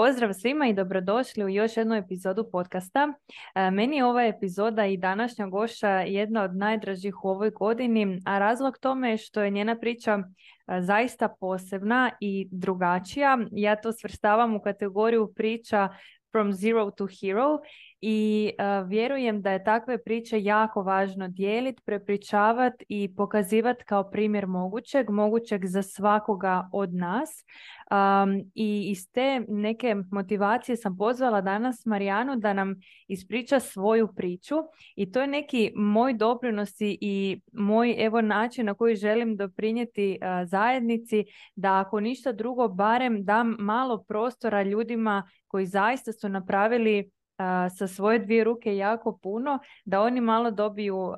Pozdrav svima i dobrodošli u još jednu epizodu podcasta. E, meni je ova epizoda i današnja gošća jedna od najdražih u ovoj godini, a razlog tome je što je njena priča e, zaista posebna i drugačija. Ja to svrstavam u kategoriju priča from zero to hero i uh, vjerujem da je takve priče jako važno dijeliti, prepričavati i pokazivati kao primjer mogućeg, mogućeg za svakoga od nas. Um, I iz te neke motivacije sam pozvala danas Marijanu da nam ispriča svoju priču i to je neki moj doprinos i moj evo način na koji želim doprinijeti zajednici da ako ništa drugo barem dam malo prostora ljudima koji zaista su napravili sa svoje dvije ruke jako puno, da oni malo dobiju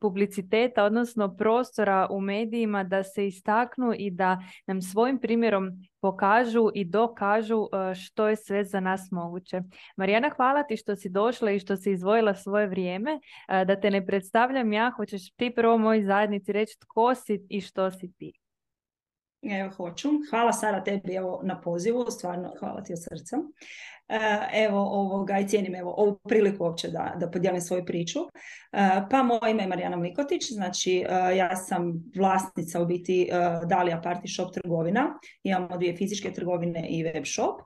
publiciteta, odnosno prostora u medijima da se istaknu i da nam svojim primjerom pokažu i dokažu što je sve za nas moguće. Marijana, hvala ti što si došla i što si izvojila svoje vrijeme. Da te ne predstavljam ja, hoćeš ti prvo moj zajednici reći tko si i što si ti. Evo, hoću. Hvala Sara tebi evo, na pozivu, stvarno hvala ti od srca. E, evo ovoga i cijenim evo ovu priliku uopće da, da podijelim svoju priču. E, pa moje ime je Marijana Mlikotić, znači e, ja sam vlasnica u biti Dalija Party Shop trgovina. Imamo dvije fizičke trgovine i web shop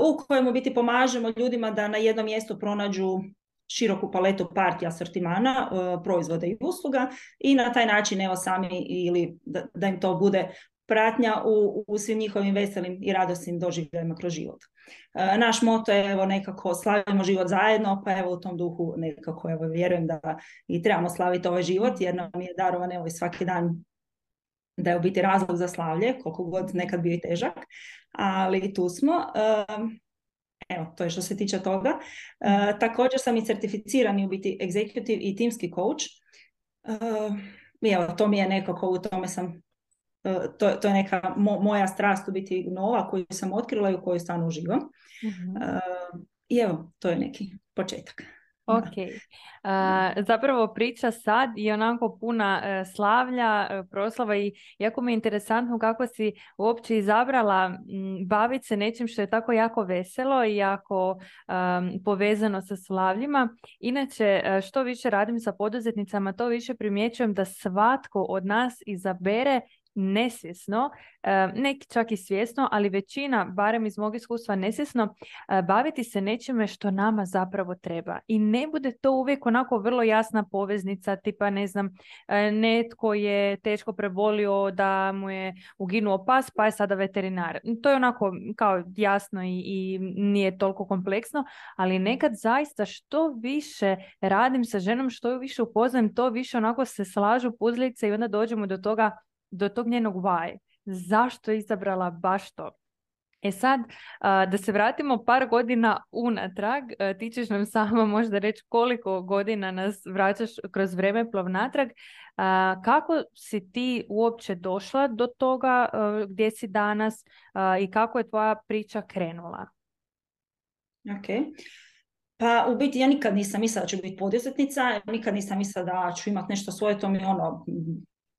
u kojem u biti pomažemo ljudima da na jednom mjestu pronađu široku paletu partija asortimana, proizvoda i usluga i na taj način evo sami ili da, da im to bude pratnja u, u svim njihovim veselim i radosnim doživljajima kroz život. E, naš moto je evo nekako slavimo život zajedno, pa evo u tom duhu nekako evo vjerujem da i trebamo slaviti ovaj život jer nam je darovan evo i svaki dan da je u biti razlog za slavlje, koliko god nekad bio i težak, ali tu smo. E, evo, to je što se tiče toga. E, također sam i certificirani u biti executive i timski coach. evo, to mi je nekako, u tome sam to, to je neka moja strast u biti nova koju sam otkrila i u kojoj stvarno uživam. uh I evo, to je neki početak. Ok. Uh, zapravo priča sad je onako puna uh, slavlja, uh, proslava i jako mi je interesantno kako si uopće izabrala m, baviti se nečim što je tako jako veselo i jako um, povezano sa slavljima. Inače, što više radim sa poduzetnicama, to više primjećujem da svatko od nas izabere nesvjesno, e, neki čak i svjesno, ali većina, barem iz mog iskustva nesvjesno, e, baviti se nečime što nama zapravo treba. I ne bude to uvijek onako vrlo jasna poveznica, tipa ne znam, e, netko je teško prebolio da mu je uginuo pas, pa je sada veterinar. To je onako kao jasno i, i nije toliko kompleksno, ali nekad zaista što više radim sa ženom, što ju više upoznajem, to više onako se slažu puzlice i onda dođemo do toga do tog njenog why. Zašto je izabrala baš to? E sad, da se vratimo par godina unatrag, ti ćeš nam samo možda reći koliko godina nas vraćaš kroz vremeplov natrag. Kako si ti uopće došla do toga gdje si danas i kako je tvoja priča krenula? Ok. Pa u biti ja nikad nisam mislila da ću biti poduzetnica, nikad nisam mislila da ću imati nešto svoje, to mi ono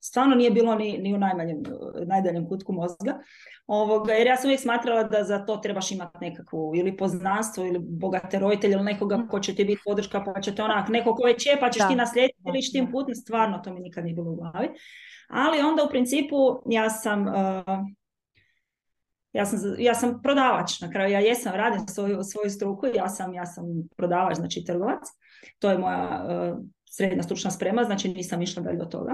stvarno nije bilo ni, ni u najmanjem, najdaljem kutku mozga. Ovoga, jer ja sam uvijek smatrala da za to trebaš imati nekakvu ili poznanstvo ili bogate ili nekoga ko će ti biti podrška pa će te onak, neko ko je pa ćeš da. ti naslijediti ili tim putem, stvarno to mi nikad nije bilo u glavi. Ali onda u principu ja sam uh, ja sam, ja sam prodavač na kraju, ja jesam, radim svoju, svoju struku, ja sam, ja sam prodavač, znači trgovac. To je moja uh, srednja stručna sprema, znači nisam išla dalje do toga.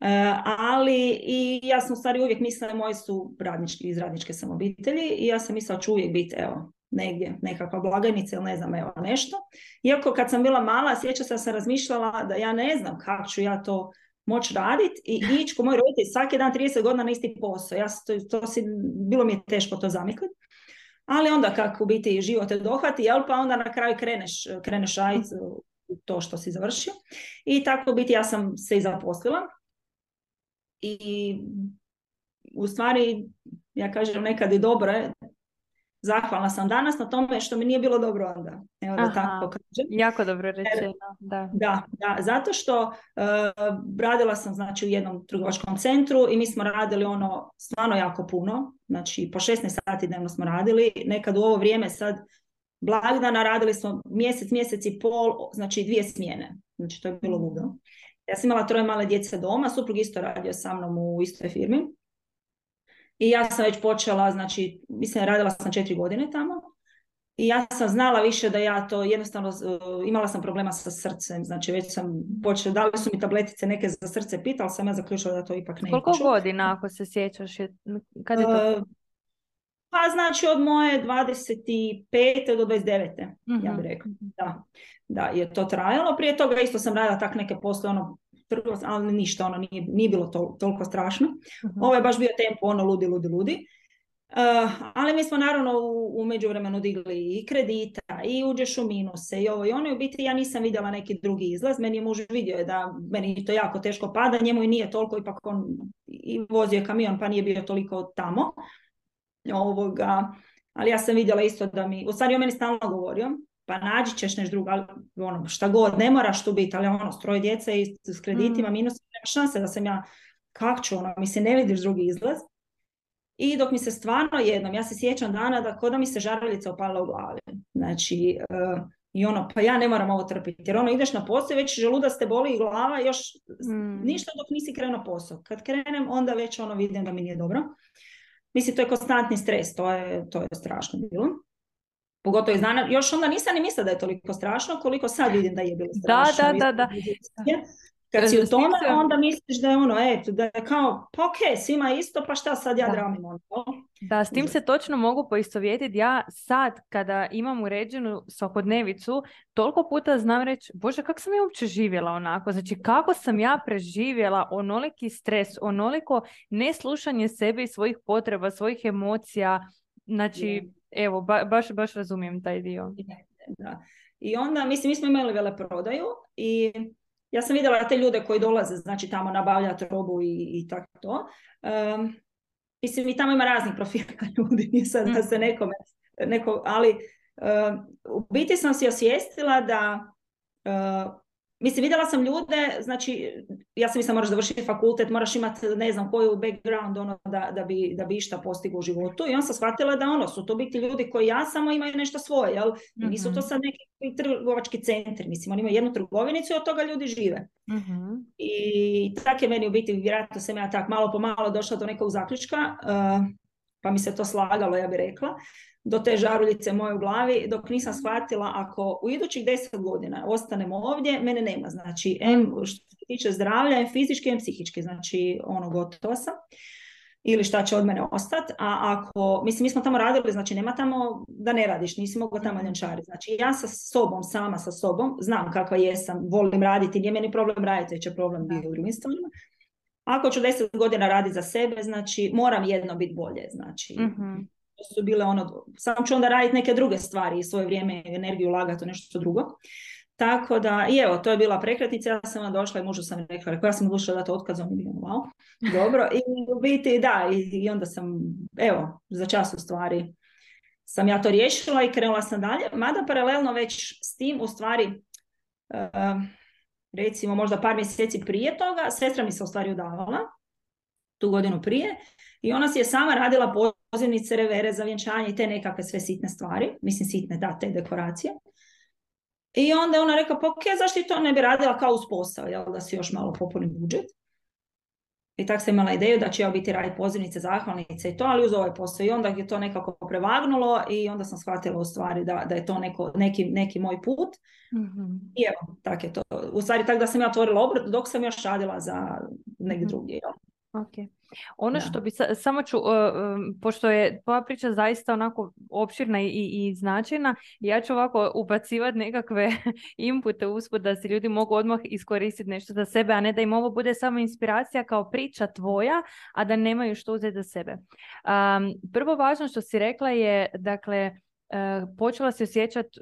E, ali i ja sam u stvari uvijek mislila, moji su radnički, iz radničke sam obitelji i ja sam mislila ću uvijek biti, evo, negdje nekakva blagajnica ili ne znam, evo nešto. Iako kad sam bila mala, sjeća se razmišljala da ja ne znam kako ću ja to moći raditi i ići ko moj roditelj svaki dan 30 godina na isti posao. Ja to, to si, bilo mi je teško to zamisliti. Ali onda kako biti život te dohvati, jel, pa onda na kraju kreneš, kreneš raditi to što si završio. I tako biti ja sam se i zaposlila. I u stvari, ja kažem nekad i dobro je zahvalna sam danas na tome što mi nije bilo dobro onda. Evo da tako kažem. Jako dobro rečeno, da. Da, da, zato što uh, radila sam znači u jednom trgovačkom centru i mi smo radili ono stvarno jako puno, znači po 16 sati dnevno smo radili, nekad u ovo vrijeme sad blagdana radili smo mjesec, mjesec i pol, znači dvije smjene, znači to je bilo ludo. Ja sam imala troje male djece doma, suprug isto radio sa mnom u istoj firmi. I ja sam već počela, znači, mislim, radila sam četiri godine tamo. I ja sam znala više da ja to jednostavno, uh, imala sam problema sa srcem, znači već sam počela, dali su mi tabletice neke za srce, pitala sam ja zaključila da to ipak ne Koliko godina ako se sjećaš? Je, kad je to? Pa znači od moje 25. do 29. Uh-huh. ja bih mhm, rekla. Mhm. Da, da je to trajalo. Prije toga isto sam radila tak neke poslove, ono, ali ništa, ono nije, nije bilo to, toliko strašno. Uh-huh. Ovo je baš bio tempo, ono ludi, ludi, ludi. Uh, ali mi smo naravno u, u međuvremenu digli i kredita i uđeš u minuse i ovo i ono. I u biti ja nisam vidjela neki drugi izlaz. Meni je muž vidio je da meni to jako teško pada. Njemu i nije toliko, ipak on i vozio kamion pa nije bio toliko tamo. Ovoga, ali ja sam vidjela isto da mi, u stvari on meni stalno govorio, pa nađi ćeš nešto drugo, ali ono, šta god, ne moraš tu biti, ali ono, stroj djece i s kreditima, mm. minus, nema šanse da sam ja, kak ću, ono, mi se ne vidiš drugi izlaz. I dok mi se stvarno jednom, ja se sjećam dana da kod da mi se žaruljica opala u glavi. Znači, uh, i ono, pa ja ne moram ovo trpiti. Jer ono, ideš na posao i već želudac te boli i glava, još mm. ništa dok nisi krenuo posao. Kad krenem, onda već ono vidim da mi nije dobro. Mislim, to je konstantni stres, to je, to je strašno bilo. Pogotovo iz dana, još onda nisam ni mislila da je toliko strašno, koliko sad vidim da je bilo strašno. Da, da, da, da. Kad si u tome, onda misliš da je ono, eto, da je kao, pa ok, svima isto, pa šta sad ja da. dramim ono. Da, s tim se točno mogu poistovjetiti. Ja sad, kada imam uređenu svakodnevicu, toliko puta znam reći, bože, kako sam ja uopće živjela onako? Znači, kako sam ja preživjela onoliki stres, onoliko neslušanje sebe i svojih potreba, svojih emocija. Znači, evo, baš, baš razumijem taj dio. Da. I onda, mislim, mi smo imali veleprodaju i ja sam vidjela te ljude koji dolaze, znači tamo nabavljati robu i, i tako to. Um, mislim, i tamo ima raznih profila ljudi, nije sad da se nekome, neko, ali um, u biti sam si osvijestila da uh, Mislim, vidjela sam ljude, znači, ja sam mislila moraš završiti fakultet, moraš imati ne znam koju background ono, da, da, bi, da bi išta postigao u životu i on sam shvatila da ono, su to biti ljudi koji ja samo imaju nešto svoje, jel? I nisu to mhm. sad neki trgovački centri, mislim, oni imaju jednu trgovinicu i od toga ljudi žive. uh I tak je meni u biti, vjerojatno sam ja tak malo po malo došla do nekog zaključka, uh, pa mi se to slagalo, ja bih rekla, do te žaruljice moje u glavi, dok nisam shvatila ako u idućih deset godina ostanemo ovdje, mene nema. Znači, em, što se tiče zdravlja, em fizički, em psihički. Znači, ono, gotovo sam. Ili šta će od mene ostati. A ako, mislim, mi smo tamo radili, znači nema tamo da ne radiš, nisi mogao tamo ljenčari. Znači, ja sa sobom, sama sa sobom, znam kakva jesam, volim raditi, nije meni problem raditi, već je problem bio u drugim stvarima. Ako ću deset godina raditi za sebe, znači moram jedno biti bolje. Znači, mm su bile ono, samo ću onda raditi neke druge stvari i svoje vrijeme i energiju ulagati u nešto drugo. Tako da, i evo, to je bila prekretnica, ja sam došla i mužu sam rekla, rekla ja sam odlučila dati otkaz, on je bio wow, dobro, i u biti, da, i, i, onda sam, evo, za čas u stvari sam ja to riješila i krenula sam dalje, mada paralelno već s tim, u stvari, uh, recimo možda par mjeseci prije toga, sestra mi se u stvari udavala, tu godinu prije, i ona si je sama radila pozivnice, revere za vjenčanje i te nekakve sve sitne stvari. Mislim sitne, da, te dekoracije. I onda je ona rekla, pa ok, zašto to ne bi radila kao uz posao, jel, da si još malo popuni budžet. I tako sam imala ideju da će ja biti raditi pozivnice, zahvalnice i to, ali uz ovaj posao. I onda je to nekako prevagnulo i onda sam shvatila u stvari da, da je to neko, neki, neki moj put. mm I evo, tako je to. U stvari tako da sam ja otvorila obrt dok sam još radila za negdje mm drugdje. Jel? Ok. Ono što bi, samo ću, uh, um, pošto je tvoja priča zaista onako opširna i, i značajna, ja ću ovako ubacivati nekakve inpute usput da se ljudi mogu odmah iskoristiti nešto za sebe, a ne da im ovo bude samo inspiracija kao priča tvoja, a da nemaju što uzeti za sebe. Um, prvo važno što si rekla je, dakle, počela se osjećati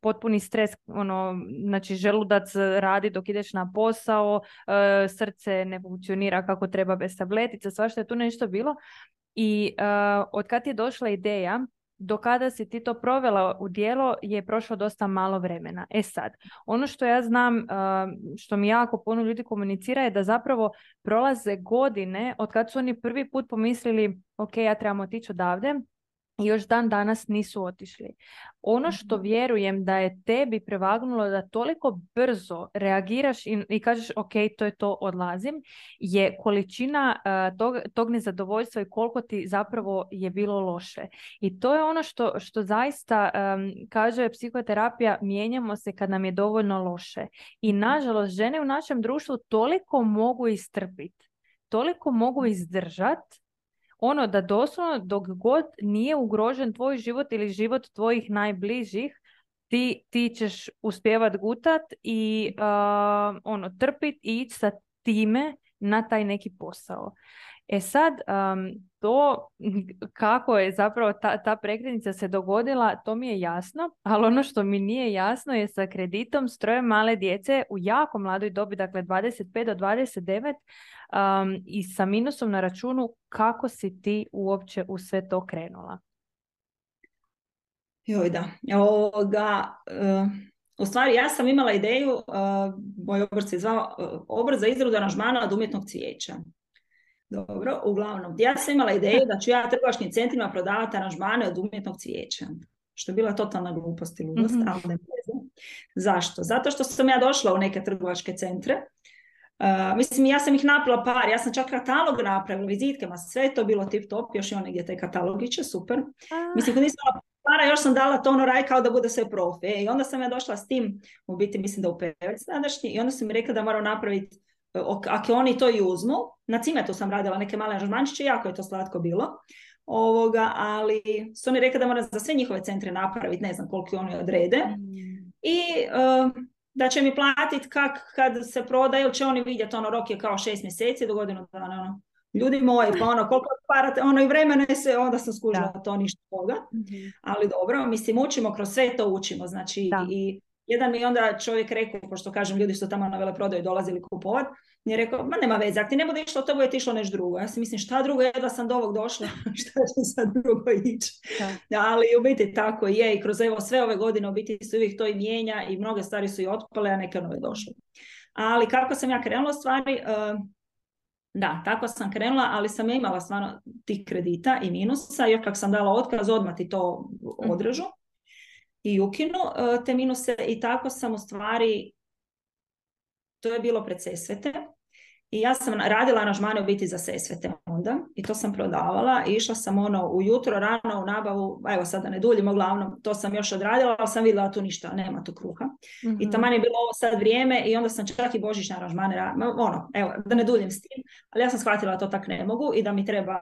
potpuni stres, ono, znači želudac radi dok ideš na posao, e, srce ne funkcionira kako treba bez tabletica, svašta je tu nešto bilo. I uh, od kad je došla ideja do kada si ti to provela u dijelo je prošlo dosta malo vremena. E sad, ono što ja znam, što mi jako puno ljudi komunicira je da zapravo prolaze godine od kad su oni prvi put pomislili ok, ja trebam otići odavde, još dan danas nisu otišli. Ono što mhm. vjerujem da je tebi prevagnulo da toliko brzo reagiraš i, i kažeš ok, to je to, odlazim, je količina uh, tog, tog nezadovoljstva i koliko ti zapravo je bilo loše. I to je ono što, što zaista um, kaže psihoterapija, mijenjamo se kad nam je dovoljno loše. I mhm. nažalost, žene u našem društvu toliko mogu istrpiti, toliko mogu izdržati ono da doslovno dok god nije ugrožen tvoj život ili život tvojih najbližih, ti, ti ćeš uspjevat gutat i uh, ono trpit i ići sa time na taj neki posao. E sad, to kako je zapravo ta, ta prekretnica se dogodila, to mi je jasno, ali ono što mi nije jasno je sa kreditom stroje male djece u jako mladoj dobi, dakle 25 do 29 um, i sa minusom na računu, kako si ti uopće u sve to krenula? Joj da, ovoga, uh, u stvari ja sam imala ideju, uh, moj obrt se zvao uh, obrt za izradu aranžmana od umjetnog cvijeća. Dobro, uglavnom. Ja sam imala ideju da ću ja trgovačkim centrima prodavati aranžmane od umjetnog cvijeća. Što je bila totalna glupost i ludost, mm-hmm. ali ne znam. Zašto? Zato što sam ja došla u neke trgovačke centre. Uh, mislim, ja sam ih napila par, ja sam čak katalog napravila, vizitkama, sve to bilo tip top, još i one gdje taj katalogiće, super. Mislim, kad nisam para, još sam dala to ono raj kao da bude sve profi. E, I onda sam ja došla s tim, u biti mislim da u Pevec sadašnji, i onda su mi rekli da moram napraviti ako oni to i uzmu, na cimetu sam radila neke male aranžmančiće, jako je to slatko bilo, ovoga, ali su oni rekli da moram za sve njihove centre napraviti, ne znam koliko oni odrede, mm. i uh, da će mi platiti kak kad se prodaje, ili će oni vidjeti, ono rok je kao šest mjeseci do godinu dana, ono, ljudi moji, pa ono, koliko parate, ono i vremena se, onda sam skužila to ništa toga, mm ali dobro, mislim, učimo, kroz sve to učimo, znači i jedan mi onda čovjek rekao, pošto kažem, ljudi su tamo na veleprodaju dolazili kupovat, je rekao, ma nema veze, ako ti ne bude išlo, to bude ti išlo nešto drugo. Ja si mislim, šta drugo je da sam do ovog došla, šta će sad drugo ići. Ali u biti tako je i kroz evo sve ove godine u biti se uvijek to i mijenja i mnoge stvari su i otpale, a neke nove došle. Ali kako sam ja krenula stvari, uh, da, tako sam krenula, ali sam ja imala stvarno tih kredita i minusa, jer kako sam dala otkaz, odmah ti to mhm. odrežu i ukinu e, te minuse i tako sam u stvari, to je bilo pred sesvete i ja sam radila aranžmane u biti za sesvete onda i to sam prodavala i išla sam ono ujutro rano u nabavu, evo sada ne duljim uglavnom, to sam još odradila, ali sam vidjela tu ništa, nema tu kruha. Mm-hmm. I tamo je bilo ovo sad vrijeme i onda sam čak i božićne aranžmane, ono, evo, da ne duljim s tim, ali ja sam shvatila da to tak ne mogu i da mi treba,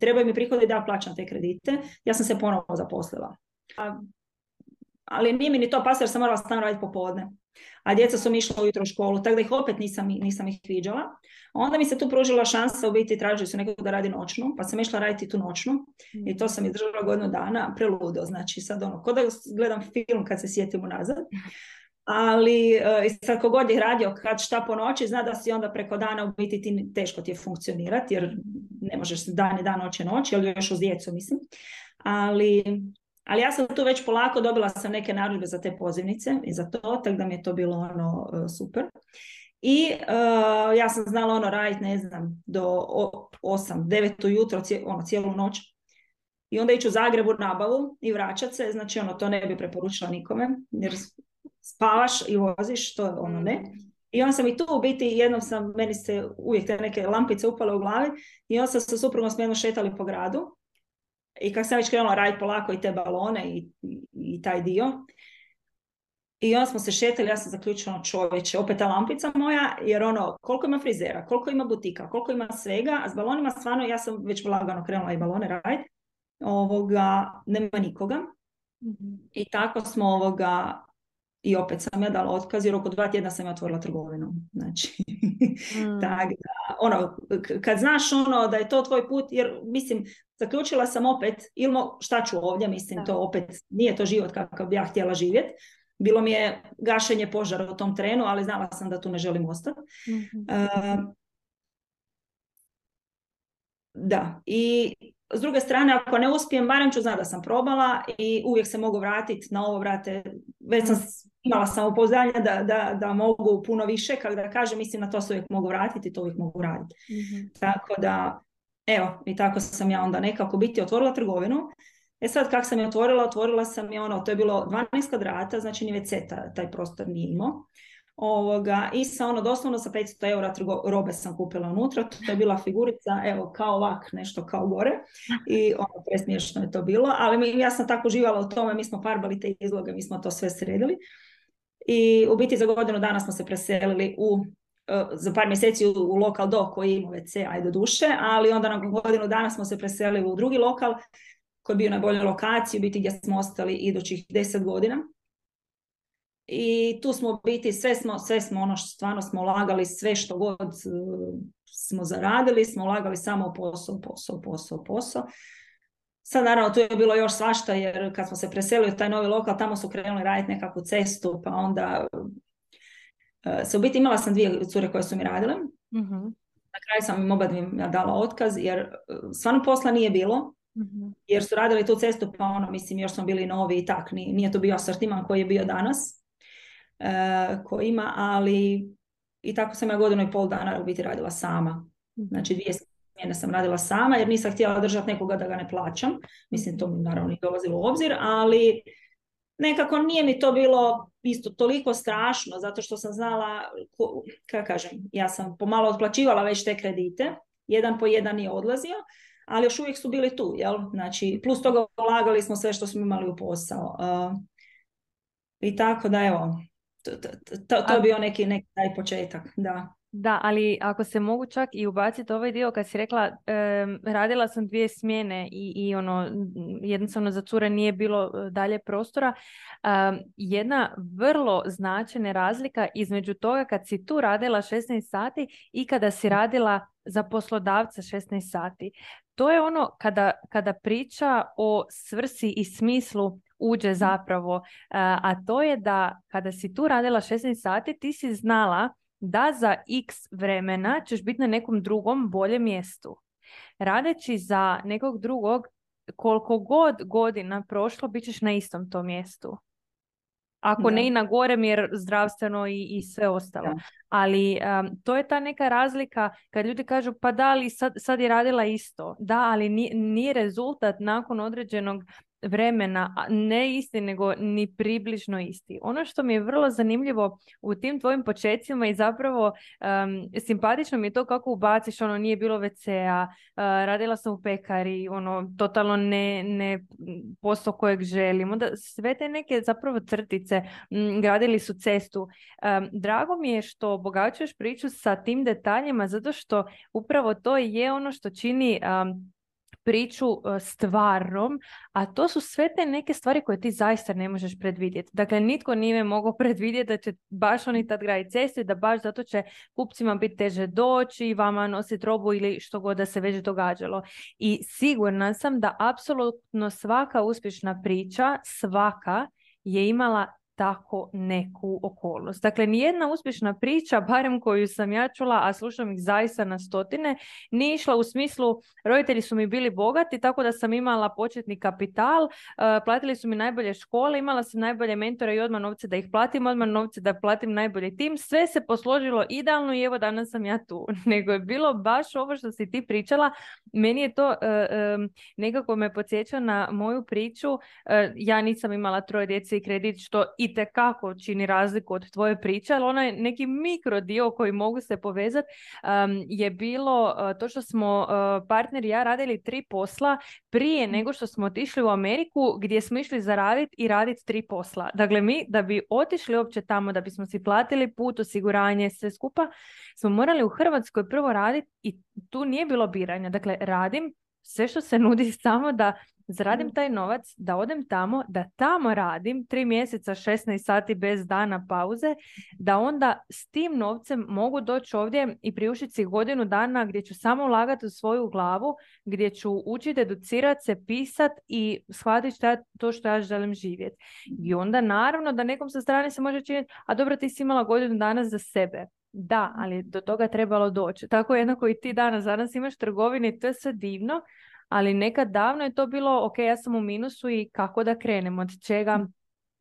trebaju mi prihodi da plaćam te kredite. Ja sam se ponovo zaposlila. A ali nije mi ni to pasar, sam morala stalno raditi popodne. A djeca su mi išla ujutro u školu, tako da ih opet nisam, nisam ih viđala. Onda mi se tu pružila šansa, u biti tražili su nekog da radi noćnu, pa sam išla raditi tu noćnu i to sam izdržala godinu dana, preludo, znači sad ono, kod da gledam film kad se sjetim unazad. Ali uh, sad kogod je radio kad šta po noći, zna da si onda preko dana u biti ti, teško ti je funkcionirati, jer ne možeš dan i dan, noć je noć, ali još uz djecu mislim. Ali ali ja sam tu već polako dobila sam neke narudžbe za te pozivnice i za to, tako da mi je to bilo ono e, super. I uh, ja sam znala ono raditi, ne znam, do 8, 9 ujutro, ono, cijelu noć. I onda ići u Zagrebu nabavu i vraćat se, znači ono, to ne bi preporučila nikome, jer spavaš i voziš, to je ono ne. I onda sam i tu u biti, jednom sam, meni se uvijek te neke lampice upale u glavi i onda sam sa suprugom smo šetali po gradu i kad sam već krenula raditi polako i te balone i, i, taj dio, i onda smo se šetali, ja sam zaključila ono, čovječe, opet ta lampica moja, jer ono, koliko ima frizera, koliko ima butika, koliko ima svega, a s balonima stvarno, ja sam već lagano krenula i balone raditi, ovoga, nema nikoga. Mhm. I tako smo ovoga, i opet sam ja dala otkaz jer oko dva tjedna sam ja otvorila trgovinu. Znači, mm. tak da, ono, kad znaš ono da je to tvoj put, jer mislim, zaključila sam opet, ili šta ću ovdje, mislim, to opet nije to život kakav bi ja htjela živjeti. Bilo mi je gašenje požara u tom trenu, ali znala sam da tu ne želim ostati. mm da, i s druge strane, ako ne uspijem, barem ću znati da sam probala i uvijek se mogu vratiti na ovo vrate. Već sam imala samopouzdanje da, da, da mogu puno više, kako da kažem, mislim na to se uvijek mogu vratiti, to uvijek mogu raditi. mm Tako da, evo, i tako sam ja onda nekako biti otvorila trgovinu. E sad, kak sam je otvorila, otvorila sam je ono, to je bilo 12 kvadrata, znači ni WC taj prostor nije imao. Ovoga, I sa ono, doslovno sa 500 eura robe sam kupila unutra, to je bila figurica, evo, kao ovak, nešto kao gore. I ono, presmiješno je to bilo, ali mi, ja sam tako uživala u tome, mi smo farbali te izloge, mi smo to sve sredili. I u biti za godinu dana smo se preselili u e, za par mjeseci u, lokal do koji ima WC, ajde duše, ali onda na godinu dana smo se preselili u drugi lokal koji je bio na boljoj lokaciji, u biti gdje smo ostali idućih deset godina. I tu smo biti, sve smo, sve smo ono što stvarno smo ulagali, sve što god e, smo zaradili, smo ulagali samo u posao, posao, posao, posao. Sad naravno tu je bilo još svašta jer kad smo se preselili u taj novi lokal, tamo su krenuli raditi nekakvu cestu, pa onda e, se u biti imala sam dvije cure koje su mi radile. mm Na kraju sam im oba ja dala otkaz jer e, stvarno posla nije bilo. mm Jer su radili tu cestu, pa ono, mislim, još smo bili novi i tak. Nije, to bio asortiman koji je bio danas. E, koji ima, ali i tako sam ja godinu i pol dana u biti radila sama. Mhm. Znači dvije smjene sam radila sama jer nisam htjela držati nekoga da ga ne plaćam. Mislim, to mi naravno nije dolazilo u obzir, ali nekako nije mi to bilo isto toliko strašno, zato što sam znala, kako kažem, ja sam pomalo otplaćivala već te kredite, jedan po jedan je odlazio, ali još uvijek su bili tu, jel? Znači, plus toga ulagali smo sve što smo imali u posao. I tako da, evo, to, to, to, je bio neki, neki taj početak, da. Da, ali ako se mogu čak i ubaciti ovaj dio kad si rekla radila sam dvije smjene i, i ono jednostavno za cure nije bilo e, dalje prostora. jedna vrlo značajna razlika između toga kad si tu radila 16 sati i kada si radila za poslodavca 16 sati. To je ono kada, kada priča o svrsi i smislu uđe zapravo, a to je da kada si tu radila 16 sati ti si znala da za x vremena ćeš biti na nekom drugom boljem mjestu. Radeći za nekog drugog, koliko god godina prošlo, bit ćeš na istom tom mjestu. Ako ne i na gorem jer zdravstveno i, i sve ostalo. Ali to je ta neka razlika kad ljudi kažu pa da ali sad, sad je radila isto. Da, ali nije, nije rezultat nakon određenog vremena, ne isti, nego ni približno isti. Ono što mi je vrlo zanimljivo u tim tvojim početcima i zapravo simpatično mi je to kako ubaciš, ono nije bilo WC-a, radila sam u pekari, ono totalno ne, ne posao kojeg želim. Onda sve te neke zapravo crtice, gradili su cestu. drago mi je što obogaćuješ priču sa tim detaljima, zato što upravo to je ono što čini priču e, stvarnom, a to su sve te neke stvari koje ti zaista ne možeš predvidjeti. Dakle, nitko nije mogao predvidjeti da će baš oni tad graditi ceste, da baš zato će kupcima biti teže doći, vama nositi robu ili što god da se već događalo. I sigurna sam da apsolutno svaka uspješna priča, svaka, je imala tako neku okolnost. Dakle, nijedna uspješna priča, barem koju sam ja čula, a slušam ih zaista na stotine, nije išla u smislu roditelji su mi bili bogati, tako da sam imala početni kapital, eh, platili su mi najbolje škole, imala sam najbolje mentore i odmah novce da ih platim, odmah novce da platim najbolji tim. Sve se posložilo idealno i evo danas sam ja tu. Nego je bilo baš ovo što si ti pričala. Meni je to eh, nekako me podsjeća na moju priču. Eh, ja nisam imala troje djece i kredit, što i kako čini razliku od tvoje priče, ali onaj neki mikro dio koji mogu se povezati je bilo uh, to što smo uh, partner i ja radili tri posla prije nego što smo otišli u Ameriku gdje smo išli zaraditi i raditi tri posla. Dakle, mi da bi otišli uopće tamo, da bismo si platili put, osiguranje, sve skupa, smo morali u Hrvatskoj prvo raditi i tu nije bilo biranja. Dakle, radim sve što se nudi samo da zaradim taj novac, da odem tamo, da tamo radim tri mjeseca, 16 sati bez dana pauze, da onda s tim novcem mogu doći ovdje i priušiti si godinu dana gdje ću samo ulagati u svoju glavu, gdje ću učiti educirati se, pisat i shvatiti šta to što ja želim živjeti. I onda naravno da nekom sa strane se može činiti, a dobro ti si imala godinu dana za sebe. Da, ali do toga trebalo doći. Tako jednako i ti danas. Danas imaš trgovini, to je sve divno, ali nekad davno je to bilo, ok, ja sam u minusu i kako da krenem, od čega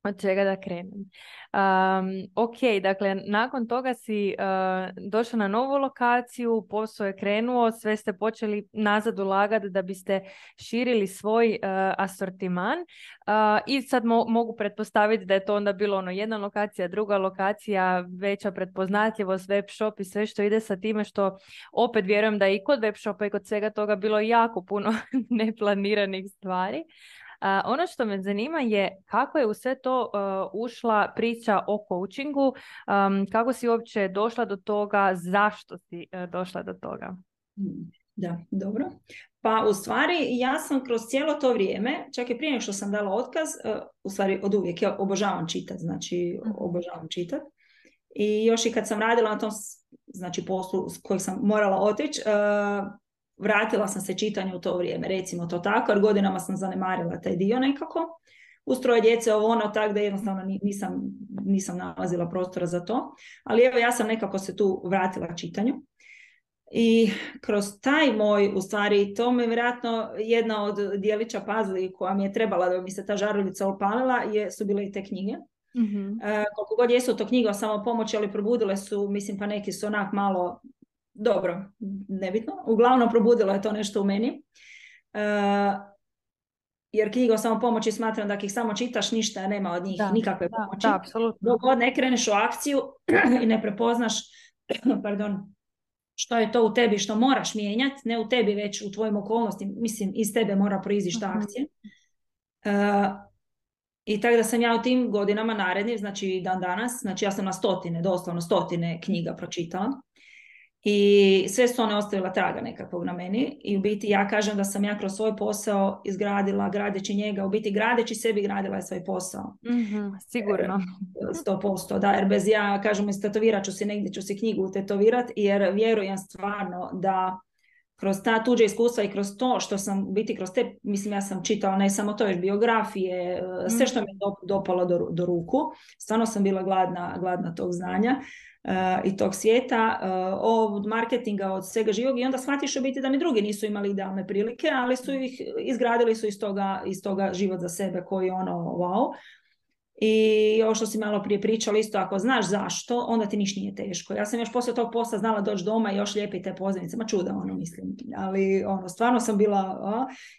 od čega da krenem. Um, ok, dakle, nakon toga si uh, došla na novu lokaciju, posao je krenuo, sve ste počeli nazad ulagati da biste širili svoj uh, asortiman uh, i sad mogu pretpostaviti da je to onda bilo ono jedna lokacija, druga lokacija, veća pretpoznatljivost, web shop i sve što ide sa time što opet vjerujem da i kod web shopa i kod svega toga bilo jako puno neplaniranih stvari ono što me zanima je kako je u sve to ušla priča o coachingu, kako si uopće došla do toga, zašto si e, došla do toga? Hmm, da, dobro. Pa u stvari ja sam kroz cijelo to vrijeme, čak i prije što sam dala otkaz, e, u stvari od uvijek, ja obožavam čitati, znači mhm. obožavam čitati. I još i kad sam radila na tom znači poslu s kojeg sam morala otići, vratila sam se čitanju u to vrijeme, recimo to tako, jer godinama sam zanemarila taj dio nekako. Ustroje djece ovo ono tako da jednostavno nisam, nisam nalazila prostora za to. Ali evo ja sam nekako se tu vratila čitanju. I kroz taj moj, u stvari, to me vjerojatno jedna od dijelića pazli koja mi je trebala da mi se ta žaruljica opalila, je, su bile i te knjige. mm koliko god jesu to knjige o samopomoći, ali probudile su, mislim pa neki su onak malo dobro, nebitno. Uglavnom probudilo je to nešto u meni. Uh, jer knjiga o samopomoći smatram da ih samo čitaš ništa, nema od njih nikakve pomoći. Da, apsolutno. Dok god ne kreneš u akciju i ne prepoznaš pardon, što je to u tebi što moraš mijenjati, ne u tebi već u tvojim okolnostima, mislim iz tebe mora proizići ta mhm. akcija. Uh, I tako da sam ja u tim godinama narednim, znači dan danas, znači ja sam na stotine, doslovno stotine knjiga pročitala. I sve su one ostavila traga nekakvog na meni i u biti ja kažem da sam ja kroz svoj posao izgradila, gradeći njega, u biti gradeći sebi gradila je svoj posao. Mm-hmm, sigurno. E, sto posto, da, jer bez ja, kažem, istetovirat ću si, negdje ću si knjigu tetovirat, jer vjerujem stvarno da kroz ta tuđa iskustva i kroz to što sam biti kroz te, mislim ja sam čitala ne samo to, još biografije, e, sve što mi je dopalo do, do ruku, stvarno sam bila gladna, gladna tog znanja i tog svijeta, od marketinga, od svega živog i onda shvatiš u biti da ni drugi nisu imali idealne prilike, ali su ih, izgradili su iz toga, iz toga život za sebe koji je ono wow. I ovo što si malo prije pričala, isto ako znaš zašto, onda ti niš nije teško. Ja sam još poslije tog posla znala doći doma i još lijepi te pozivnice, ma čuda ono mislim, ali ono, stvarno sam bila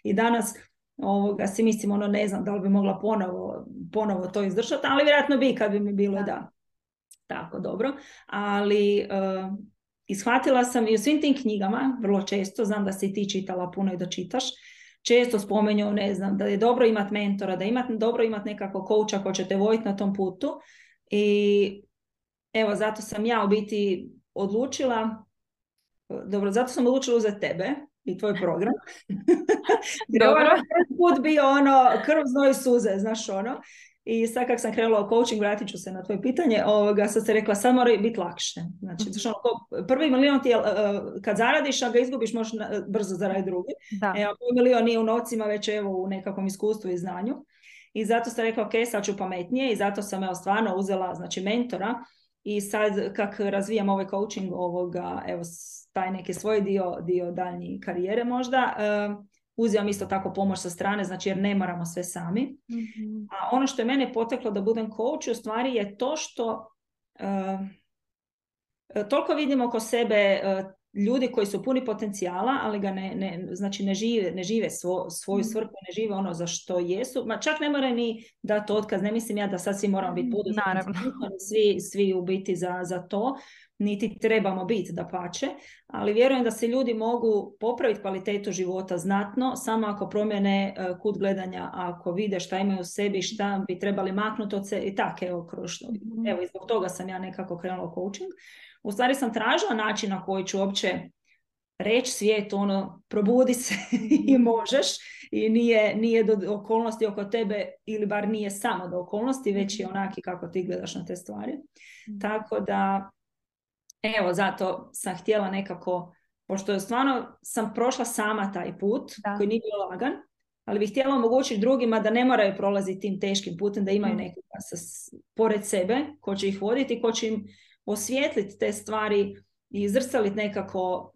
i danas ovoga, si mislim ono ne znam da li bi mogla ponovo, ponovo to izdržati, ali vjerojatno bi kad bi mi bilo da tako dobro, ali uh, ishvatila sam i u svim tim knjigama, vrlo često, znam da si ti čitala puno i da čitaš, često spomenju, ne znam, da je dobro imati mentora, da je dobro imati nekako kouča ko će te vojiti na tom putu i evo, zato sam ja u biti odlučila, dobro, zato sam odlučila uzeti tebe i tvoj program. Dobro. put bio ono krv, znoj, suze, znaš ono. I sad kak sam krenula u coaching, vratit ću se na tvoje pitanje, ovoga, sad se rekla, sad mora biti lakše. Znači, mm prvi milion ti je, uh, kad zaradiš, a ga izgubiš, možeš brzo zaraditi drugi. Da. E, prvi milion nije u novcima, već evo u nekakvom iskustvu i znanju. I zato sam rekla, ok, sad ću pametnije i zato sam evo stvarno uzela znači, mentora i sad kak razvijam ovaj coaching ovoga, evo taj neki svoj dio, dio daljnji karijere možda, uh, uzimam isto tako pomoć sa strane, znači jer ne moramo sve sami. mm A ono što je mene poteklo da budem coach u stvari je to što uh, toliko vidimo oko sebe uh, ljudi koji su puni potencijala, ali ga ne, ne, znači ne žive, ne žive svo, svoju mhm. svrhu, ne žive ono za što jesu. Ma čak ne mora ni dati otkaz, ne mislim ja da sad svi moramo biti poduzetnici, svi, svi u biti za, za to, niti trebamo biti da pače, ali vjerujem da se ljudi mogu popraviti kvalitetu života znatno, samo ako promjene e, kut gledanja, ako vide šta imaju u sebi, šta bi trebali maknuti od sebe i tako, evo, mhm. evo, i zbog toga sam ja nekako krenula coaching. U stvari sam tražila način na koji ću uopće reći svijetu ono probudi se i možeš i nije, nije do okolnosti oko tebe ili bar nije samo do okolnosti već je mhm. onaki kako ti gledaš na te stvari. Mhm. Tako da evo zato sam htjela nekako pošto stvarno sam prošla sama taj put koji nije bio lagan ali bih htjela omogućiti drugima da ne moraju prolaziti tim teškim putem, da imaju mm. nekoga pored sebe ko će ih voditi, ko će im osvijetliti te stvari i zrcaliti nekako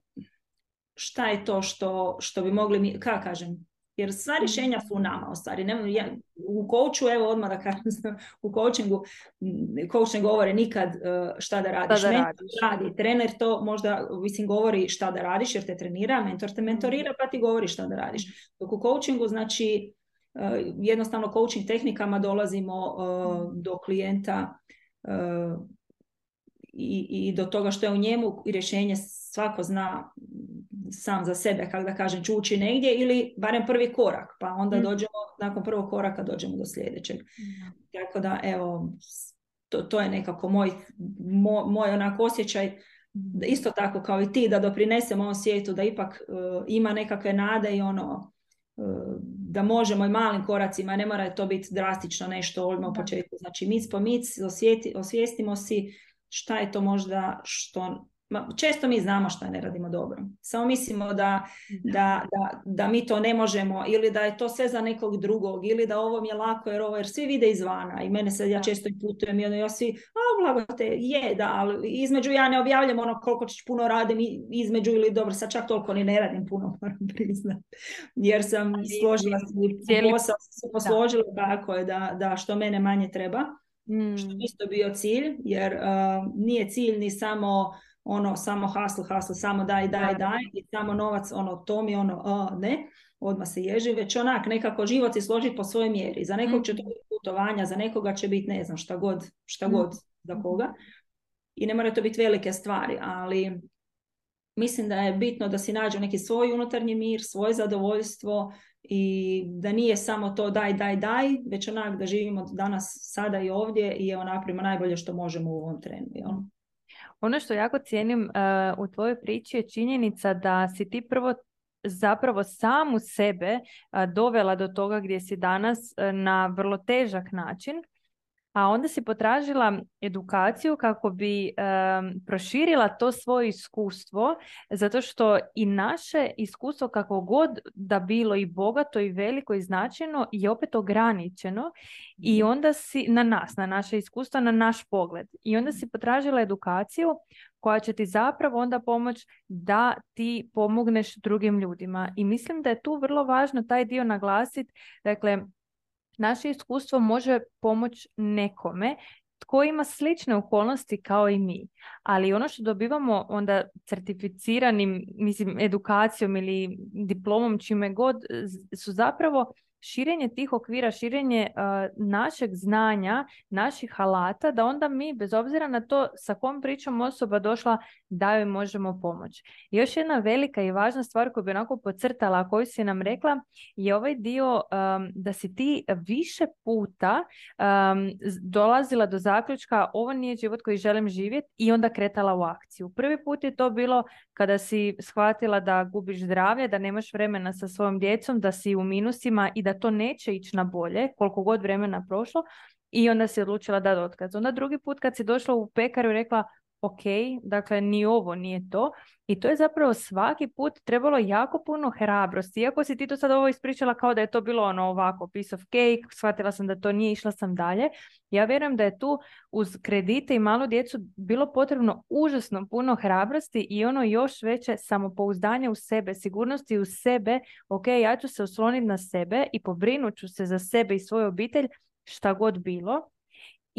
šta je to što, što bi mogli mi, kako kažem, jer sva Mhm. rješenja su u nama, u stvari. Ne, ja, u coachu, evo odmah da kažem, u coachingu, m, coach ne govori nikad uh, šta da radiš. Šta da Mentor radiš. radi, trener to možda, mislim, govori šta da radiš jer te trenira, mentor te mentorira pa ti govori šta da radiš. Dok u coachingu, znači, uh, jednostavno coaching tehnikama dolazimo uh, do klijenta i, i do toga što je u njemu i rješenje svako zna sam za sebe, kako da kažem, ću ući negdje ili barem prvi korak, pa onda Mm. dođemo, nakon prvog koraka dođemo do sljedećeg. Tako da, evo, to, to je nekako moj, moj, moj onak osjećaj, isto tako kao i ti, da doprinesemo ovom svijetu, da ipak uh, ima nekakve nade i ono, uh, da možemo i malim koracima, ne mora to biti drastično nešto odmah u početku. Znači, mic po mic, osvijestimo si šta je to možda što... Ma, često mi znamo šta ne radimo dobro. Samo mislimo da, da, da, da mi to ne možemo ili da je to sve za nekog drugog ili da ovo mi je lako jer ovo jer svi vide izvana i mene se ja često i putujem i ono ja svi a blago te je da ali između ja ne objavljam ono koliko ćeš puno radim između ili dobro sad čak toliko ni ne radim puno moram priznati jer sam složila se posao se posložila tako je da, da što mene manje treba Mm. što je isto bio cilj, jer uh, nije cilj ni samo ono, samo hasl, hasl, samo daj, daj, daj, i samo novac, ono, to mi, ono, a, ne, odmah se ježi, već onak, nekako život si složiti po svojoj mjeri. Za nekog će to biti putovanja, za nekoga će biti, ne znam, šta god, šta Mhm. god za koga. I ne moraju to biti velike stvari, ali mislim da je bitno da si nađu neki svoj unutarnji mir, svoje zadovoljstvo i da nije samo to daj, daj, daj, već onak da živimo danas, sada i ovdje i evo napravimo najbolje što možemo u ovom trenu. Jel? Ono što jako cijenim uh, u tvojoj priči je činjenica da si ti prvo zapravo samu sebe dovela do toga gdje si danas uh, na vrlo težak način, a onda si potražila edukaciju kako bi um, proširila to svoje iskustvo, zato što i naše iskustvo kako god da bilo i bogato i veliko i značajno je opet ograničeno i onda si na nas, na naše iskustva, na naš pogled. I onda si potražila edukaciju koja će ti zapravo onda pomoći da ti pomogneš drugim ljudima. I mislim da je tu vrlo važno taj dio naglasiti. Dakle, naše iskustvo može pomoći nekome tko ima slične okolnosti kao i mi. Ali ono što dobivamo onda certificiranim, mislim, edukacijom ili diplomom, čime god, su zapravo širenje tih okvira, širenje uh, našeg znanja, naših alata, da onda mi, bez obzira na to sa kom pričom osoba došla, da joj možemo pomoći. Još jedna velika i važna stvar koju bi onako podcrtala, a koju si nam rekla, je ovaj dio um, da si ti više puta um, dolazila do zaključka ovo nije život koji želim živjeti i onda kretala u akciju. Prvi put je to bilo kada si shvatila da gubiš zdravlje, da nemaš vremena sa svojom djecom, da si u minusima i da to neće ići na bolje, koliko god vremena prošlo, i onda si odlučila da otkaz. Onda drugi put kad si došla u pekaru i rekla ok, dakle ni ovo nije to. I to je zapravo svaki put trebalo jako puno hrabrosti. Iako si ti to sad ovo ispričala kao da je to bilo ono ovako, piece of cake, shvatila sam da to nije, išla sam dalje. Ja vjerujem da je tu uz kredite i malu djecu bilo potrebno užasno puno hrabrosti i ono još veće samopouzdanje u sebe, sigurnosti u sebe. Ok, ja ću se osloniti na sebe i pobrinut ću se za sebe i svoju obitelj šta god bilo.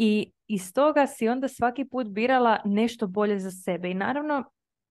I iz toga si onda svaki put birala nešto bolje za sebe. I naravno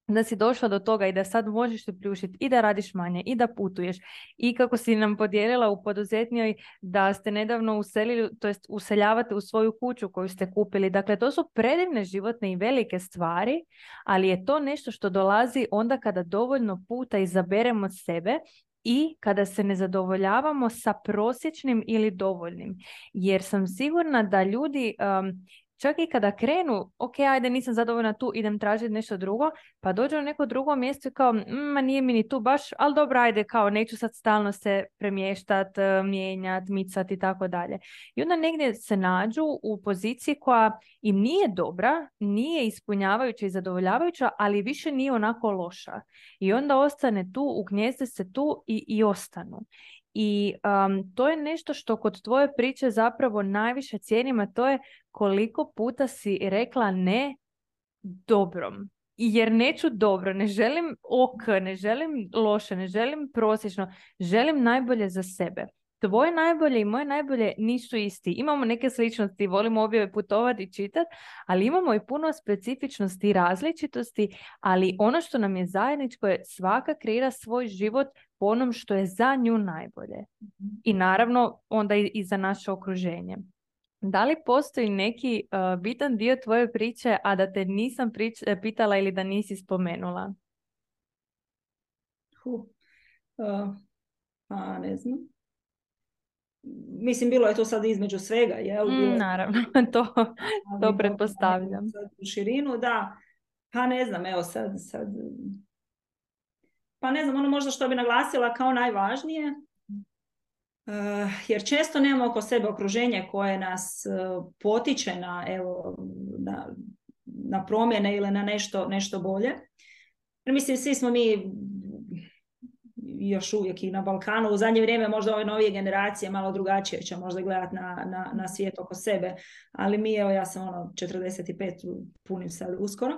da si došla do toga i da sad možeš se priuštiti i da radiš manje i da putuješ i kako si nam podijelila u poduzetnjoj da ste nedavno uselili, to jest useljavate u svoju kuću koju ste kupili. Dakle, to su predivne životne i velike stvari, ali je to nešto što dolazi onda kada dovoljno puta izaberemo sebe i kada se ne zadovoljavamo sa prosječnim ili dovoljnim. Jer sam sigurna da ljudi um, čak i kada krenu, ok, ajde nisam zadovoljna tu, idem tražiti nešto drugo, pa dođu na neko drugo mjesto i kao, "Mm, ma nije mi ni tu baš, ali dobro, ajde, kao neću sad stalno se premještat, eh, mijenjat, micat i tako dalje. I onda negdje se nađu u poziciji koja im nije dobra, nije ispunjavajuća i zadovoljavajuća, ali više nije onako loša. I onda ostane tu, ugnjezde se tu i, i ostanu. I um, to je nešto što kod tvoje priče zapravo najviše cijenim, a to je koliko puta si rekla ne dobrom jer neću dobro, ne želim ok, ne želim loše, ne želim prosječno, želim najbolje za sebe. Tvoje najbolje i moje najbolje nisu isti. Imamo neke sličnosti, volimo objave putovati i čitati, ali imamo i puno specifičnosti i različitosti, ali ono što nam je zajedničko je svaka kreira svoj život po onom što je za nju najbolje. Mhm. I naravno onda i za naše okruženje. Da li postoji neki uh, bitan dio tvoje priče, a da te nisam prič- e, pitala ili da nisi spomenula? Uh, pa ne znam. Mislim, bilo je to sad između svega, jel? Mm, naravno, to, to pretpostavljam. u širinu, da. Pa ne znam, evo sad, sad... Pa ne znam, ono možda što bi naglasila kao najvažnije, Eh, jer često nemamo oko sebe okruženje koje nas eh, potiče na, evo, na, na promjene ili na nešto, nešto bolje. Mislim, svi smo mi još uvijek i na Balkanu. U zadnje vrijeme možda ove novije generacije malo drugačije će možda gledati na, na, na svijet oko sebe. Ali mi, evo, ja sam ono 45, punim sad uskoro.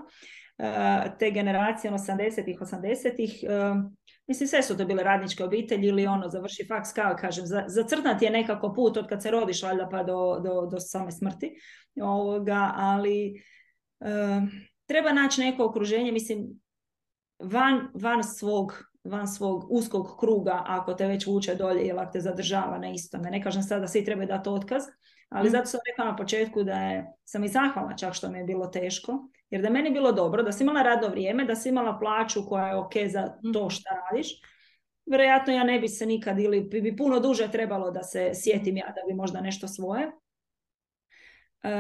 Eh, te generacije, 80-ih, ono, 80-ih, Mislim, sve su to bile radničke obitelji ili ono, završi faks, kao kažem, zacrtati je nekako put od kad se rodiš, valjda pa do, do, do same smrti. Ovoga, ali treba naći neko okruženje, mislim, van, van svog van svog uskog kruga ako te već vuče dolje ili ako te zadržava na istome. Ne kažem sada da svi trebaju dati otkaz, ali mm. zato sam rekla na početku da je, sam i zahvalna čak što mi je bilo teško, jer da meni bilo dobro, da si imala radno vrijeme, da si imala plaću koja je ok za to mm. što radiš, vjerojatno ja ne bi se nikad ili bi, puno duže trebalo da se sjetim ja da bi možda nešto svoje. E,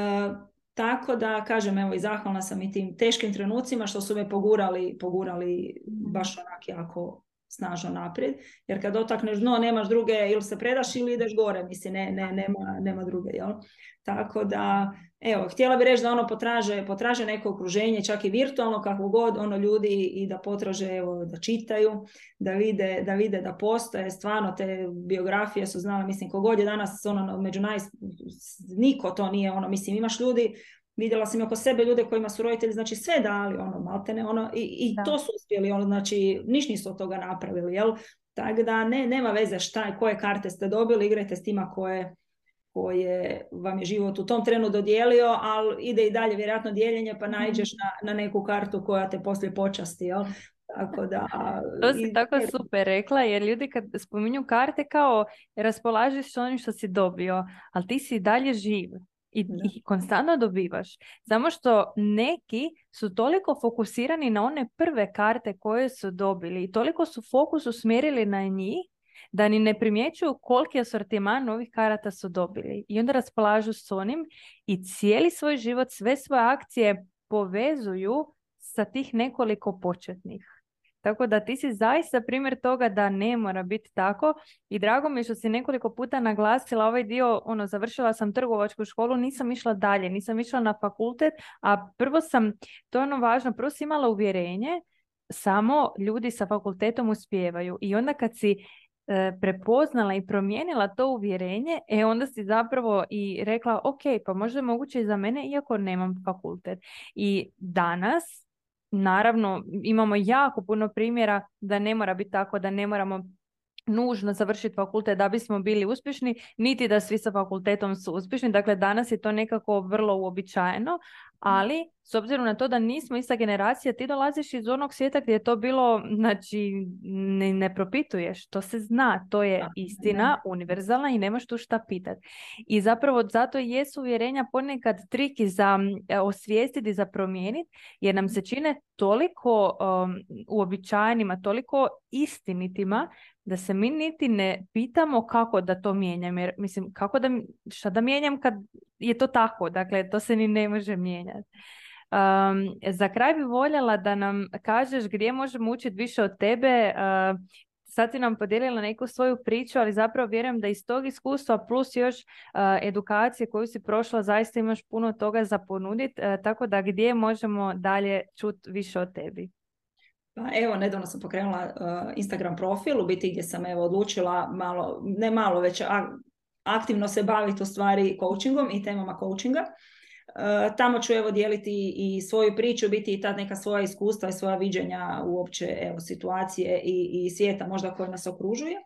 tako da, kažem, evo i zahvalna sam i tim teškim trenucima što su me pogurali, pogurali mm. baš onak jako snažno naprijed. Jer kad dotakneš dno, nemaš druge, ili se predaš ili ideš gore, mislim, ne, ne, nema, nema druge, jel? Tako da, evo, htjela bih reći da ono potraže, potraže neko okruženje, čak i virtualno, kako god, ono ljudi i da potraže, evo, da čitaju, da vide, da vide da postoje, stvarno te biografije su znala, mislim, kogod je danas, ono, među naj... niko to nije, ono, mislim, imaš ljudi vidjela sam oko sebe ljude kojima su roditelji znači sve dali ono maltene ono i, i to su uspjeli ono znači niš nisu od toga napravili jel tako da ne, nema veze šta koje karte ste dobili igrajte s tima koje koje vam je život u tom trenu dodijelio, ali ide i dalje vjerojatno dijeljenje pa naiđeš na, na neku kartu koja te poslije počasti. Jel? Tako da... To si tako super rekla, jer ljudi kad spominju karte kao raspolažiš onim što si dobio, ali ti si i dalje živ i, i konstantno dobivaš. Samo što neki su toliko fokusirani na one prve karte koje su dobili i toliko su fokus usmjerili na njih da ni ne primjećuju koliki asortiman novih karata su dobili. I onda raspolažu s onim i cijeli svoj život, sve svoje akcije povezuju sa tih nekoliko početnih. Tako da ti si zaista primjer toga da ne mora biti tako i drago mi je što si nekoliko puta naglasila ovaj dio, ono, završila sam trgovačku školu, nisam išla dalje, nisam išla na fakultet, a prvo sam, to je ono važno, prvo si imala uvjerenje, samo ljudi sa fakultetom uspijevaju i onda kad si e, prepoznala i promijenila to uvjerenje, e onda si zapravo i rekla ok, pa možda je moguće i za mene iako nemam fakultet. I danas Naravno, imamo jako puno primjera da ne mora biti tako, da ne moramo nužno završiti fakultet da bismo bili uspješni, niti da svi sa fakultetom su uspješni. Dakle, danas je to nekako vrlo uobičajeno, ali s obzirom na to da nismo ista generacija, ti dolaziš iz onog svijeta gdje je to bilo, znači, ne, ne propituješ, to se zna, to je istina, univerzalna i nemaš tu šta pitati. I zapravo zato jesu uvjerenja ponekad triki za e, osvijestiti, za promijeniti, jer nam se čine toliko um, uobičajenima, toliko istinitima, da se mi niti ne pitamo kako da to mijenjam. Jer, mislim, kako da, šta da mijenjam kad je to tako? Dakle, to se ni ne može mijenjati. Um, za kraj bi voljela da nam kažeš gdje možemo učiti više od tebe. Uh, sad si nam podijelila neku svoju priču, ali zapravo vjerujem da iz tog iskustva plus još uh, edukacije koju si prošla zaista imaš puno toga za ponuditi, uh, tako da gdje možemo dalje čuti više od tebi. Pa evo, nedavno sam pokrenula uh, Instagram profil, u biti gdje sam evo odlučila malo, ne malo, već aktivno se baviti u stvari coachingom i temama coachinga. tamo ću evo dijeliti i svoju priču, biti i ta neka svoja iskustva i svoja viđenja uopće evo, situacije i, i svijeta možda koje nas okružuje.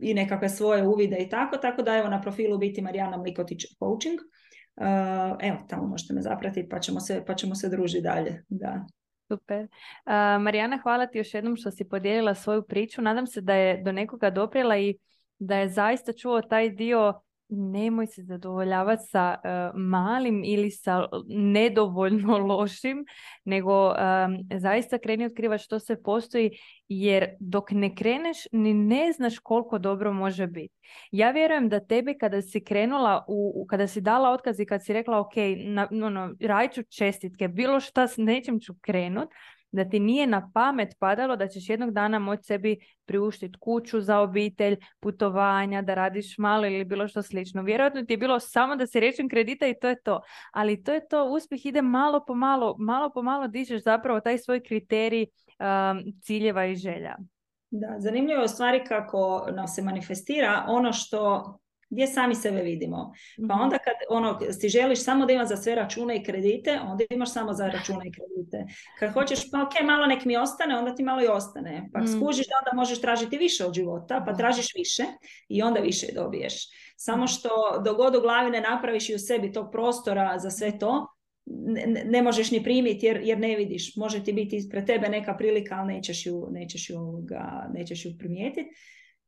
I nekakve svoje uvide i tako, tako da evo na profilu biti Marijana Mlikotić Coaching. Evo, tamo možete me zapratiti pa ćemo se, pa ćemo se družiti dalje. Da. Super. Marijana, hvala ti još jednom što si podijelila svoju priču. Nadam se da je do nekoga doprijela i da je zaista čuo taj dio nemoj se zadovoljavati sa e, malim ili sa nedovoljno lošim, nego zaista kreni otkrivaš što se postoji, jer dok ne kreneš ni ne znaš koliko dobro može biti. Ja vjerujem da tebi kada si krenula, u, kada si dala otkaz i kad si rekla ok, na, ono, ću čestitke, bilo šta s nečim ću krenut, da ti nije na pamet padalo da ćeš jednog dana moći sebi priuštiti kuću za obitelj, putovanja, da radiš malo ili bilo što slično. Vjerojatno ti je bilo samo da se riješim kredita i to je to. Ali to je to, uspjeh ide malo po malo, malo po malo dižeš zapravo taj svoj kriterij um, ciljeva i želja. Da, zanimljivo je u stvari kako nam se manifestira ono što gdje sami sebe vidimo. Pa mhm. onda kad ono, si želiš samo da imaš za sve račune i kredite, onda imaš samo za račune i kredite. Kad hoćeš, pa ok, malo nek mi ostane, onda ti malo i ostane. Pa mm. skužiš da onda možeš tražiti više od života, pa tražiš više i onda više dobiješ. Samo što dogod u glavi ne napraviš i u sebi tog prostora za sve to, ne, ne možeš ni primiti jer, jer ne vidiš. Može ti biti ispred tebe neka prilika, ali nećeš ju, nećeš ju, nećeš ju primijetiti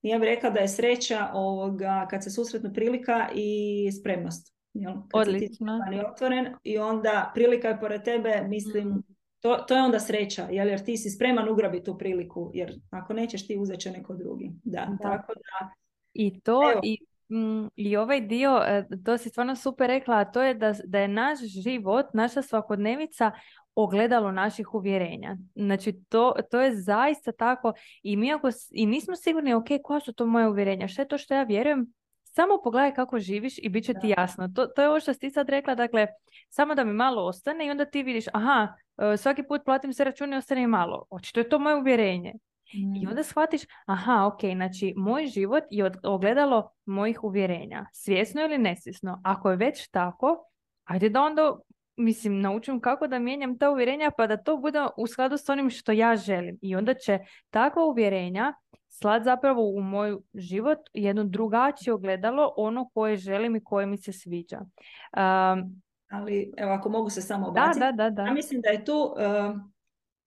ja bih rekla da je sreća ovoga, kad se susretne prilika i spremnost. Jel? Kad Odlično. Si otvoren i onda prilika je pored tebe, mislim, mm. to, to je onda sreća, jel? jer ti si spreman ugrabiti tu priliku, jer ako nećeš ti uzet će neko drugi. Da, tako da... I to, i, mm, i ovaj dio, e, to si stvarno super rekla, a to je da, da je naš život, naša svakodnevica ogledalo naših uvjerenja. Znači, to, to je zaista tako i mi ako i nismo sigurni, ok, koja su to moje uvjerenja, što je to što ja vjerujem, samo pogledaj kako živiš i bit će ti jasno. To, to je ovo što si sad rekla, dakle, samo da mi malo ostane i onda ti vidiš, aha, e, svaki put platim se račune i ostane malo. Očito je to moje uvjerenje. I mm. onda shvatiš, aha, ok, znači moj život je ogledalo mojih uvjerenja. Svjesno ili nesvjesno. Ako je već tako, ajde da onda mislim, naučim kako da mijenjam ta uvjerenja pa da to bude u skladu s onim što ja želim. I onda će takva uvjerenja slat zapravo u moj život jedno drugačije ogledalo, ono koje želim i koje mi se sviđa. Um, Ali evo ako mogu se samo obaciti. Da, da, da, Ja mislim da je tu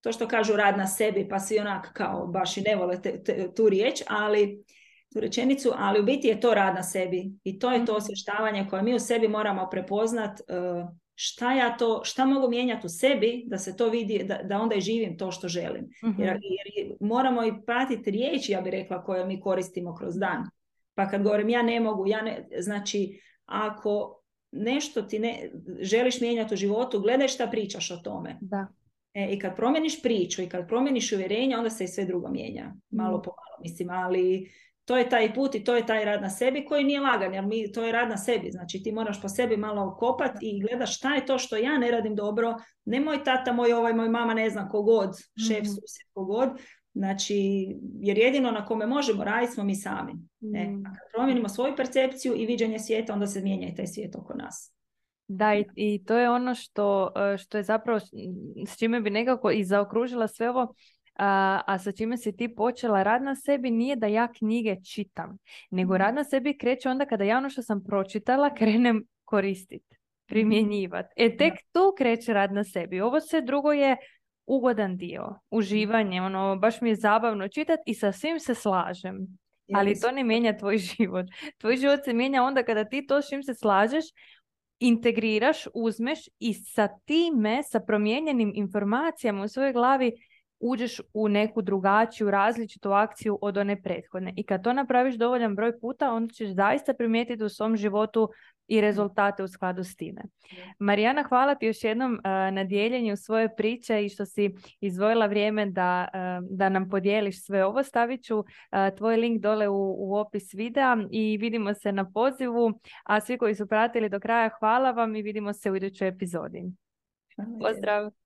to što kažu rad na sebi, pa svi onak kao baš i ne vole tu riječ, ali tu rečenicu, ali u biti je to rad na sebi i to je to mhm. osvještavanje koje mi u sebi moramo prepoznat šta ja to, šta mogu mijenjati u sebi da se to vidi, da, da onda i živim to što želim. Mhm. Jer, jer, moramo i pratiti riječi, ja bih rekla, koje mi koristimo kroz dan. Pa kad govorim ja ne mogu, ja ne, znači ako nešto ti ne želiš mijenjati u životu, gledaj šta pričaš o tome. Da. E, I kad promijeniš priču i kad promijeniš uvjerenje, onda se i sve drugo mijenja. Malo mhm. po malo, mislim, ali to je taj put i to je taj rad na sebi koji nije lagan, jer mi, to je rad na sebi. Znači ti moraš po sebi malo kopati i gledaš šta je to što ja ne radim dobro. Ne moj tata, moj ovaj, moj mama, ne znam kogod, šef, mm susjed, kogod. Znači, jer jedino na kome možemo raditi smo mi sami. mm E, a kad promijenimo svoju percepciju i viđenje svijeta, onda se mijenja i taj svijet oko nas. Da, i, i to je ono što, e, što je zapravo s čime bi nekako i zaokružila sve ovo a, a sa čime si ti počela rad na sebi nije da ja knjige čitam, nego mhm. rad na sebi kreće onda kada ja ono što sam pročitala krenem koristiti, primjenjivati. E tek tu kreće rad na sebi. Ovo sve drugo je ugodan dio, uživanje, ono, baš mi je zabavno čitati i sa svim se slažem. Ali to ne mijenja tvoj život. Tvoj život se mijenja onda kada ti to s čim se slažeš integriraš, uzmeš i sa time, sa promijenjenim informacijama u svojoj glavi uđeš u neku drugačiju, različitu akciju od one prethodne. I kad to napraviš dovoljan broj puta, onda ćeš zaista primijetiti u svom životu i rezultate u skladu s time. Marijana, hvala ti još jednom uh, na dijeljenju svoje priče i što si izvojila vrijeme da, da nam podijeliš sve ovo. Stavit ću tvoj link dole u, u opis videa i vidimo se na pozivu. A svi koji su pratili do kraja, hvala vam i vidimo se u idućoj epizodi. Pozdrav!